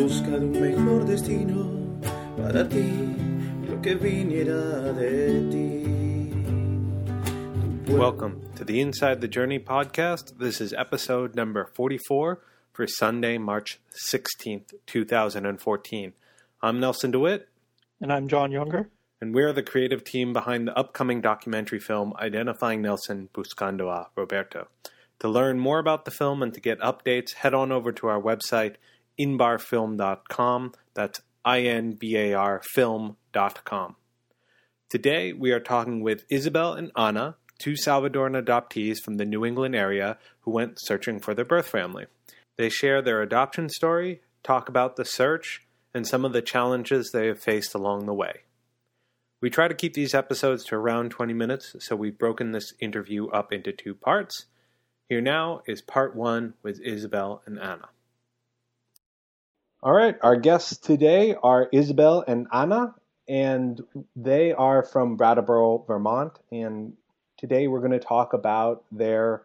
busca de un mejor destino para ti, lo que viniera de ti. Welcome to the Inside the Journey podcast. This is episode number 44 for Sunday, March 16th, 2014. I'm Nelson DeWitt. And I'm John Younger. And we're the creative team behind the upcoming documentary film Identifying Nelson Buscando a Roberto. To learn more about the film and to get updates, head on over to our website, inbarfilm.com. That's I N B A R film.com. Today we are talking with Isabel and Ana, two Salvadoran adoptees from the New England area who went searching for their birth family. They share their adoption story, talk about the search, and some of the challenges they have faced along the way. We try to keep these episodes to around 20 minutes, so we've broken this interview up into two parts. Here now is part one with Isabel and Ana. All right, our guests today are Isabel and Ana, and they are from Brattleboro, Vermont. And today we're going to talk about their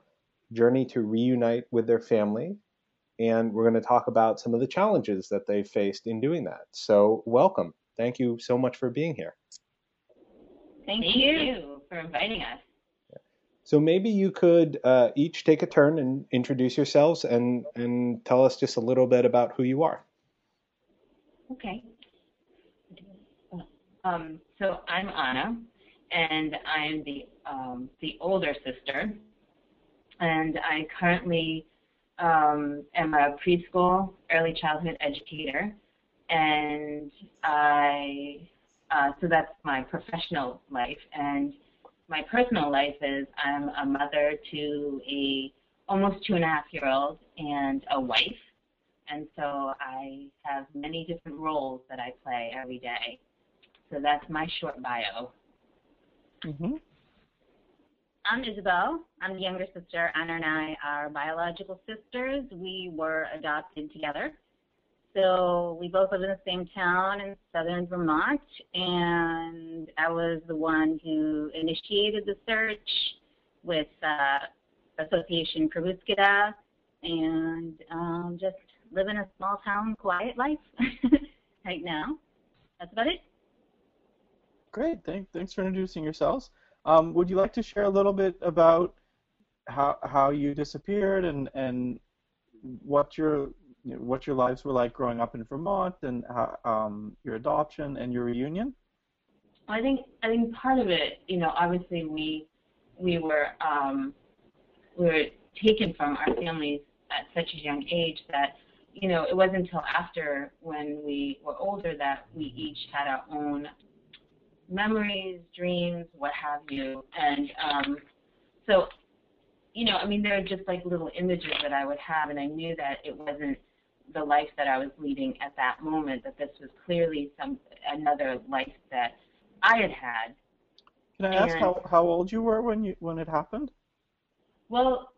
journey to reunite with their family. And we're going to talk about some of the challenges that they faced in doing that. So, welcome. Thank you so much for being here. Thank, Thank you. you for inviting us. So maybe you could uh, each take a turn and introduce yourselves and, and tell us just a little bit about who you are. Okay. Um, so I'm Ana, and I'm the um, the older sister, and I currently um, am a preschool early childhood educator, and I uh, so that's my professional life, and my personal life is I'm a mother to a almost two and a half year old and a wife. And so I have many different roles that I play every day. So that's my short bio. Mm-hmm. I'm Isabel. I'm the younger sister. Ana and I are biological sisters. We were adopted together. So we both live in the same town in southern Vermont, and I was the one who initiated the search with uh, Association Pro-Búsqueda, and um, just living a small town quiet life right now. That's about it. Great. Thank, thanks for introducing yourselves. Um, would you like to share a little bit about how how you disappeared and and what your you know, what your lives were like growing up in Vermont and how, um, your adoption and your reunion? I think I think part of it, you know, obviously we we were um, we were taken from our families at such a young age that you know it wasn't until after when we were older that we each had our own memories, dreams, what have you, and um, so you know, I mean, there are just like little images that I would have, and I knew that it wasn't the life that I was leading at that moment, that this was clearly some another life that I had had. Can I and, ask how, how old you were when you when it happened? Well,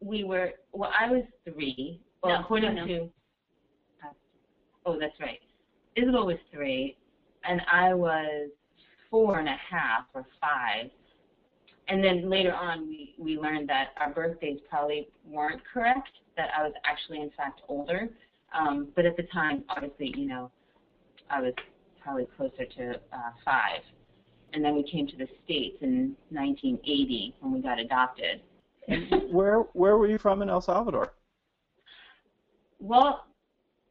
we were well. I was three. Well, no, according no, to uh, oh, that's right. Isabel was three, and I was four and a half or five. And then later on, we we learned that our birthdays probably weren't correct that I was actually, in fact, older. Um, but at the time, obviously, you know, I was probably closer to uh, five. And then we came to the States in 1980 when we got adopted. where where were you from in El Salvador? Well,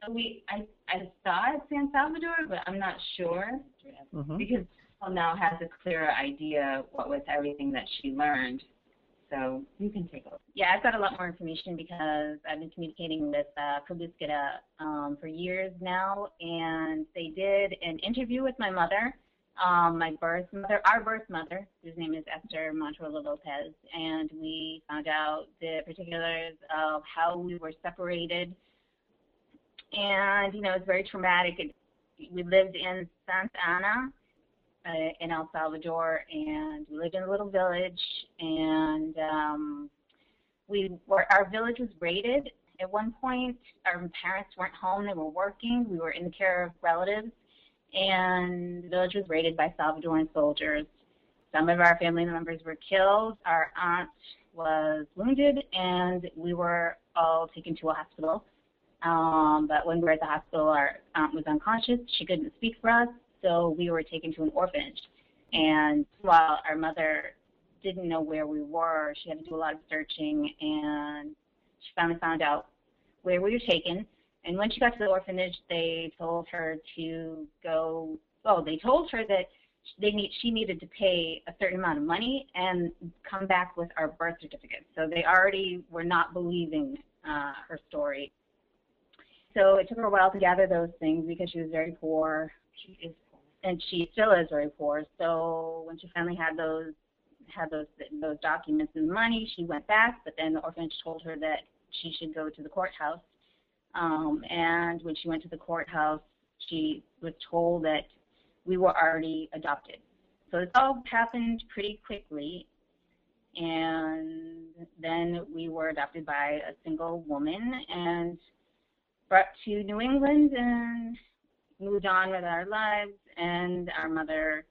we I I thought San Salvador, but I'm not sure mm-hmm. because Paul now has a clearer idea what with everything that she learned. So you can take over. Yeah, I've got a lot more information because I've been communicating with uh, Pro-Búsqueda um, for years now, and they did an interview with my mother, um, my birth mother, our birth mother, whose name is Esther Montoya Lopez, and we found out the particulars of how we were separated. And, you know, it's very traumatic. It, we lived in Santa Ana, uh, in El Salvador, and we lived in a little village. And um, we were our village was raided at one point. Our parents weren't home; they were working. We were in the care of relatives, and the village was raided by Salvadoran soldiers. Some of our family members were killed. Our aunt was wounded, and we were all taken to a hospital. Um, but when we were at the hospital, our aunt was unconscious. She couldn't speak for us, so we were taken to an orphanage. And while our mother didn't know where we were, she had to do a lot of searching, and she finally found out where we were taken. And when she got to the orphanage, they told her to go. Oh, they told her that they need she needed to pay a certain amount of money and come back with our birth certificate. So they already were not believing uh, her story. So it took her a while to gather those things because she was very poor. She is, and she still is very poor. So when she finally had those had those those documents and money, she went back. But then the orphanage told her that she should go to the courthouse. Um, and when she went to the courthouse, she was told that we were already adopted. So this all happened pretty quickly. And then we were adopted by a single woman and brought to New England and moved on with our lives. And our mother,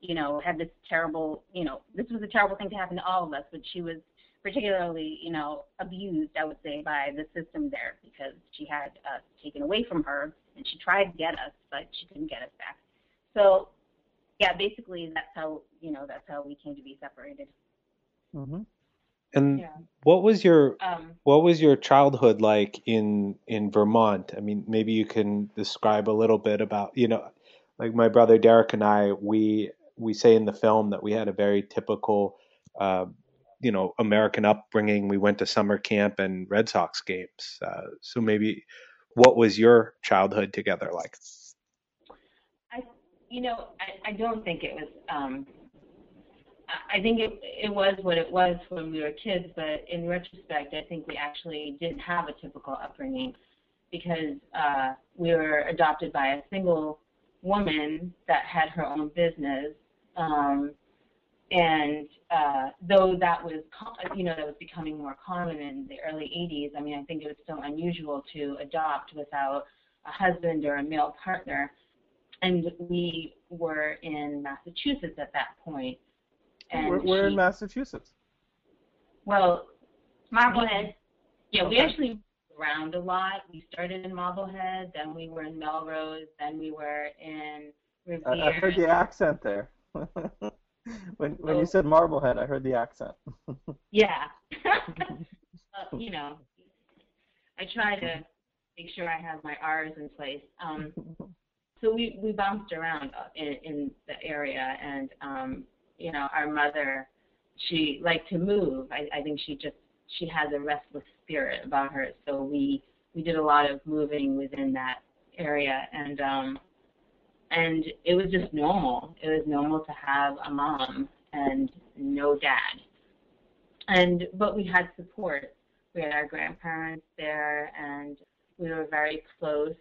you know, had this terrible, you know, this was a terrible thing to happen to all of us, but she was particularly, you know, abused, I would say, by the system there because she had us taken away from her and she tried to get us, but she couldn't get us back. So, yeah, basically that's how you know that's how we came to be separated. Mm-hmm. And Yeah. what was your Um, what was your childhood like in in Vermont? I mean, maybe you can describe a little bit about you know, like my brother Derek and I, we we say in the film that we had a very typical, uh, you know, American upbringing. We went to summer camp and Red Sox games. Uh, so maybe, what was your childhood together like? I, you know, I, I don't think it was. Um, I- think it it was what it was when we were kids, but in retrospect, I think we actually didn't have a typical upbringing because uh, we were adopted by a single woman that had her own business. Um, and uh, though that was, you know, that was becoming more common in the early 80s, I mean, I think it was still unusual to adopt without a husband or a male partner and we were in Massachusetts at that point. And We're, we're in Massachusetts. well, Marblehead. yeah, we actually moved around a lot. We started in Marblehead, then we were in Melrose, then we were in Revere. I, I heard the accent there. when when Oh. you said Marblehead, I heard the accent. Yeah. uh, you know, I try to make sure I have my R's in place. Um, so we we bounced around in in the area and um you know our mother she liked to move. I i think she just she has a restless spirit about her. So we we did a lot of moving within that area. And um and it was just normal. It was normal to have a mom and no dad. And but we had support. We had our grandparents there and we were very close.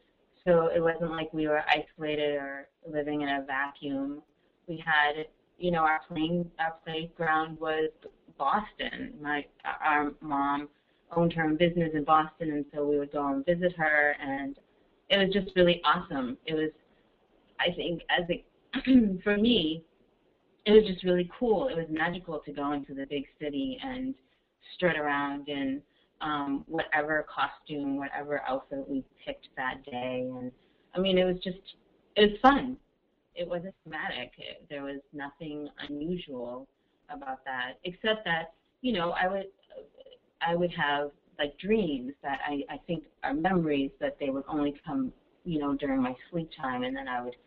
So it wasn't like we were isolated or living in a vacuum. We had, you know, our playing our playground was Boston. My our mom owned her own business in Boston, and so we would go and visit her, and it was just really awesome. It was, I think, as a for me, it was just really cool. It was magical to go into the big city and strut around in um, whatever costume, whatever outfit we picked that day. And I mean, it was just, it was fun. It wasn't dramatic. It, there was nothing unusual about that, except that, you know, I would, I would have like dreams that I, I think are memories that they would only come, you know, during my sleep time, and then I would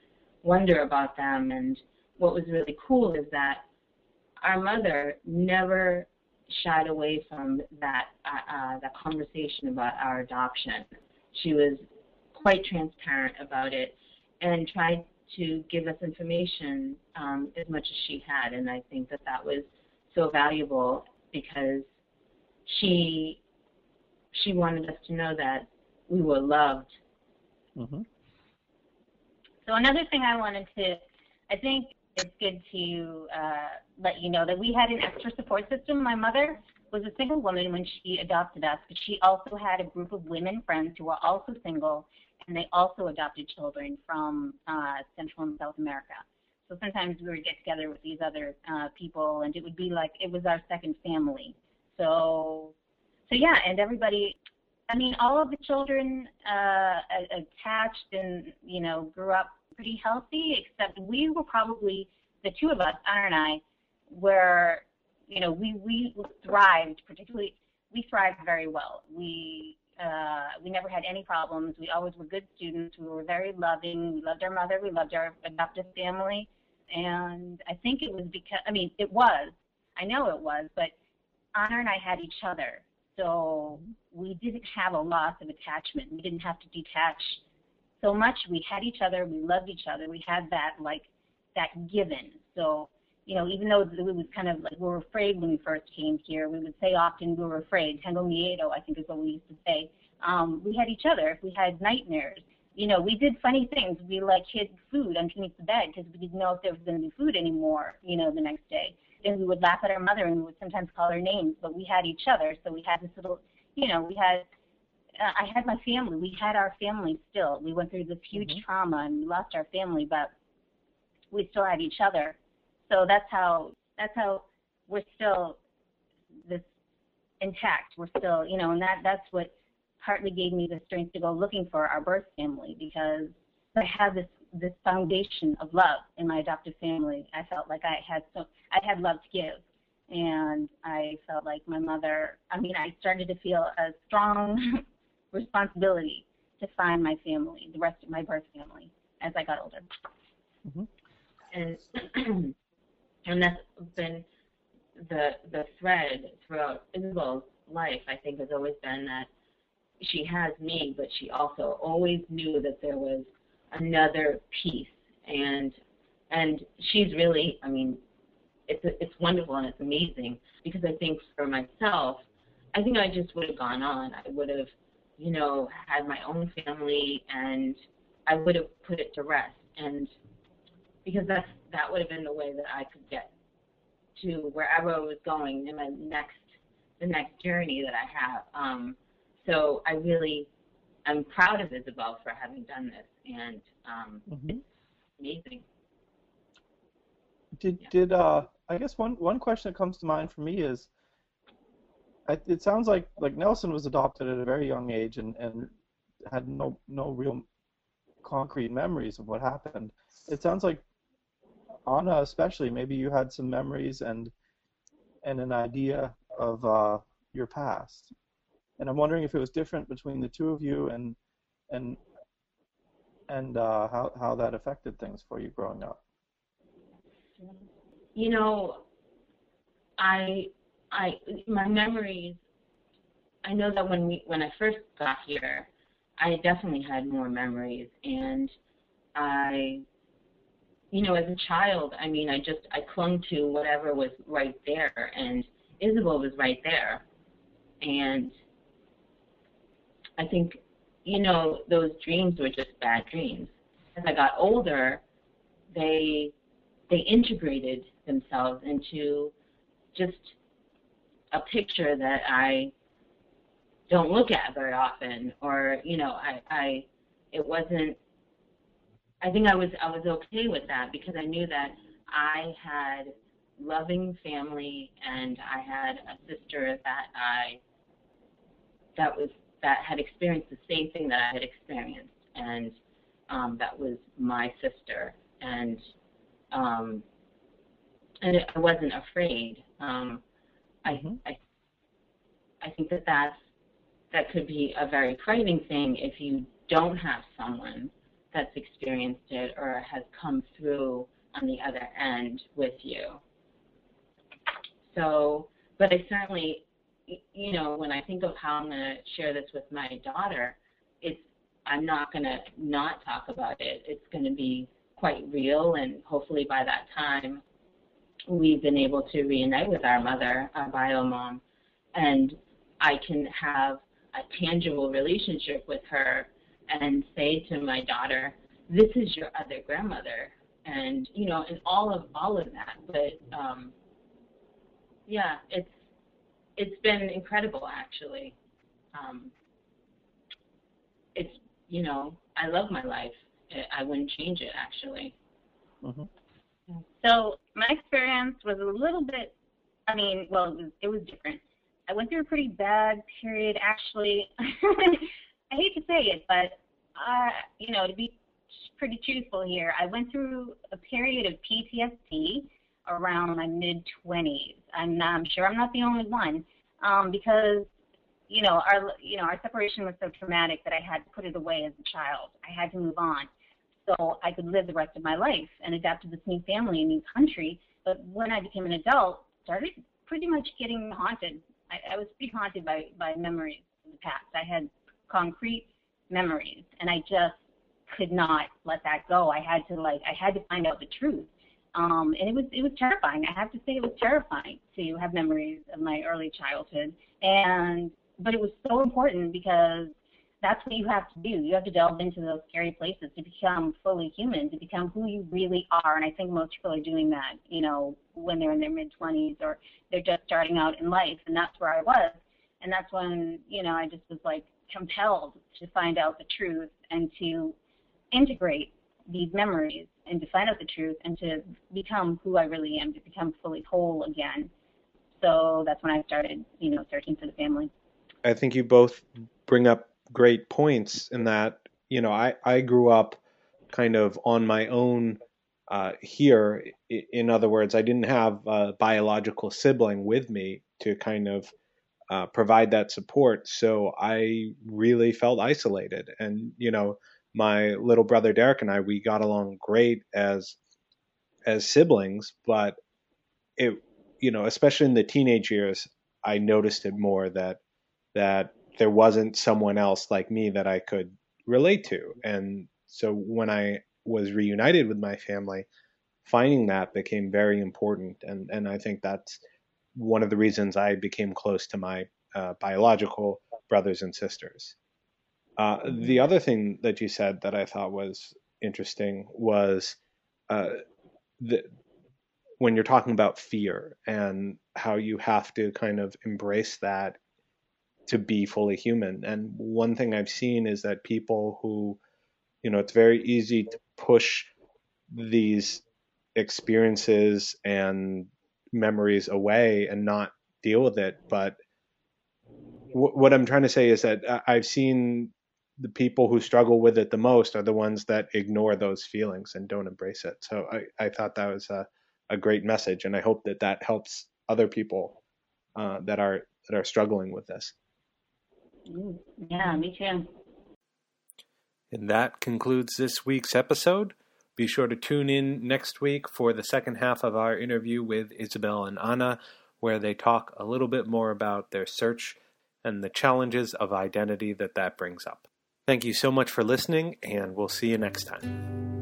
wonder about them. And what was really cool is that our mother never shied away from that uh, uh, that conversation about our adoption. She was quite transparent about it and tried to give us information um, as much as she had, and I think that that was so valuable because she she wanted us to know that we were loved. hmm So another thing I wanted to, I think it's good to uh, let you know that we had an extra support system. My mother was a single woman when she adopted us, but she also had a group of women friends who were also single, and they also adopted children from uh, Central and South America. So sometimes we would get together with these other uh, people, and it would be like it was our second family. So, so yeah, and everybody I mean, all of the children uh, attached and you know grew up pretty healthy, except we were probably the two of us, Ana and I, were you know we we thrived particularly we thrived very well. We uh, we never had any problems. We always were good students. We were very loving. We loved our mother. We loved our adoptive family. And I think it was because, I mean, it was. I know it was, but Ana and I had each other. So we didn't have a loss of attachment. We didn't have to detach so much. We had each other. We loved each other. We had that, like, that given. So, you know, even though we was kind of like, we were afraid when we first came here, we would say often we were afraid. Tengo miedo, I think is what we used to say. Um, we had each other. If we had nightmares, you know, we did funny things. We like hid food underneath the bed because we didn't know if there was going to be food anymore, you know, the next day. And we would laugh at our mother and we would sometimes call her names, but we had each other. So we had this little, you know, we had, uh, I had my family. We had our family still. We went through this huge mm-hmm. trauma and we lost our family, but we still had each other. So that's how, that's how we're still this intact. We're still, you know, and that, that's what, partly gave me the strength to go looking for our birth family because I had this this foundation of love in my adoptive family. I felt like I had so I had love to give, and I felt like my mother. I mean, I started to feel a strong responsibility to find my family, the rest of my birth family, as I got older. Mm-hmm. And and that's been the the thread throughout Isabel's life. I think has always been that she has me, but she also always knew that there was another piece, and and she's really, I mean, it's it's wonderful and it's amazing because I think for myself, I think I just would have gone on. I would have, you know, had my own family, and I would have put it to rest, and because that's that would have been the way that I could get to wherever I was going in my next the next journey that I have. Um, so I really, I'm proud of Isabel for having done this, and um, mm-hmm. it's amazing. Did yeah. did uh? I guess one one question that comes to mind for me is, it sounds like like Nelson was adopted at a very young age and and had no no real concrete memories of what happened. It sounds like Ana, especially, maybe you had some memories and and an idea of uh, your past and I'm wondering if it was different between the two of you and and and uh, how how that affected things for you growing up. You know, I I my memories. I know that when we when I first got here, I definitely had more memories, and I, you know, as a child, I mean, I just I clung to whatever was right there, and Isabel was right there, and I think, you know, those dreams were just bad dreams. As I got older, they they integrated themselves into just a picture that I don't look at very often, or you know, I, I it wasn't. I think I was I was okay with that because I knew that I had loving family and I had a sister that I that was that had experienced the same thing that I had experienced, and um, that was my sister, and um, and I wasn't afraid. Um, I, mm-hmm. I I think that that's that could be a very frightening thing if you don't have someone that's experienced it or has come through on the other end with you. So, but I certainly you know, when I think of how I'm going to share this with my daughter, it's I'm not going to not talk about it. It's going to be quite real, and hopefully by that time, we've been able to reunite with our mother, our bio mom, and I can have a tangible relationship with her and say to my daughter, "This is your other grandmother," and you know, and all of all of that. But um, yeah, it's it's been incredible actually. Um, it's you know I love my life. I wouldn't change it actually. Mm-hmm. So my experience was a little bit. I mean, well, it was, it was different. I went through a pretty bad period. Actually, I hate to say it, but uh, you know, to be pretty truthful here, I went through a period of PTSD around my mid 20s. I'm, I'm sure I'm not the only one, um, because you know our you know our separation was so traumatic that I had to put it away as a child. I had to move on so I could live the rest of my life and adapt to this new family and new country. But when I became an adult, started pretty much getting haunted. I, I was pretty haunted by by memories in the past. I had concrete memories, and I just could not let that go. I had to like I had to find out the truth. Um, and it was it was terrifying. I have to say it was terrifying to have memories of my early childhood. And but it was so important because that's what you have to do. You have to delve into those scary places to become fully human, to become who you really are. And I think most people are doing that, you know, when they're in their mid 20s or they're just starting out in life. And that's where I was. And that's when, you know, I just was like compelled to find out the truth and to integrate these memories and to find out the truth and to become who I really am, to become fully whole again. So that's when I started, you know, searching for the family. I think you both bring up great points in that, you know, I, I grew up kind of on my own uh, here. In other words, I didn't have a biological sibling with me to kind of uh, provide that support. So I really felt isolated. And, you know, my little brother Derek and I, we got along great as as siblings, but it, you know, especially in the teenage years, I noticed it more that that there wasn't someone else like me that I could relate to. And so when I was reunited with my family, finding that became very important. And, and I think that's one of the reasons I became close to my uh, biological brothers and sisters. Uh, the other thing that you said that I thought was interesting was uh, the, when you're talking about fear and how you have to kind of embrace that to be fully human. And one thing I've seen is that people who, you know, it's very easy to push these experiences and memories away and not deal with it. But w- what I'm trying to say is that I've seen the people who struggle with it the most are the ones that ignore those feelings and don't embrace it. So I, I thought that was a, a great message, and I hope that that helps other people uh, that are that are struggling with this. Yeah, me too. And that concludes this week's episode. Be sure to tune in next week for the second half of our interview with Isabel and Ana, where they talk a little bit more about their search and the challenges of identity that that brings up. Thank you so much for listening, and we'll see you next time.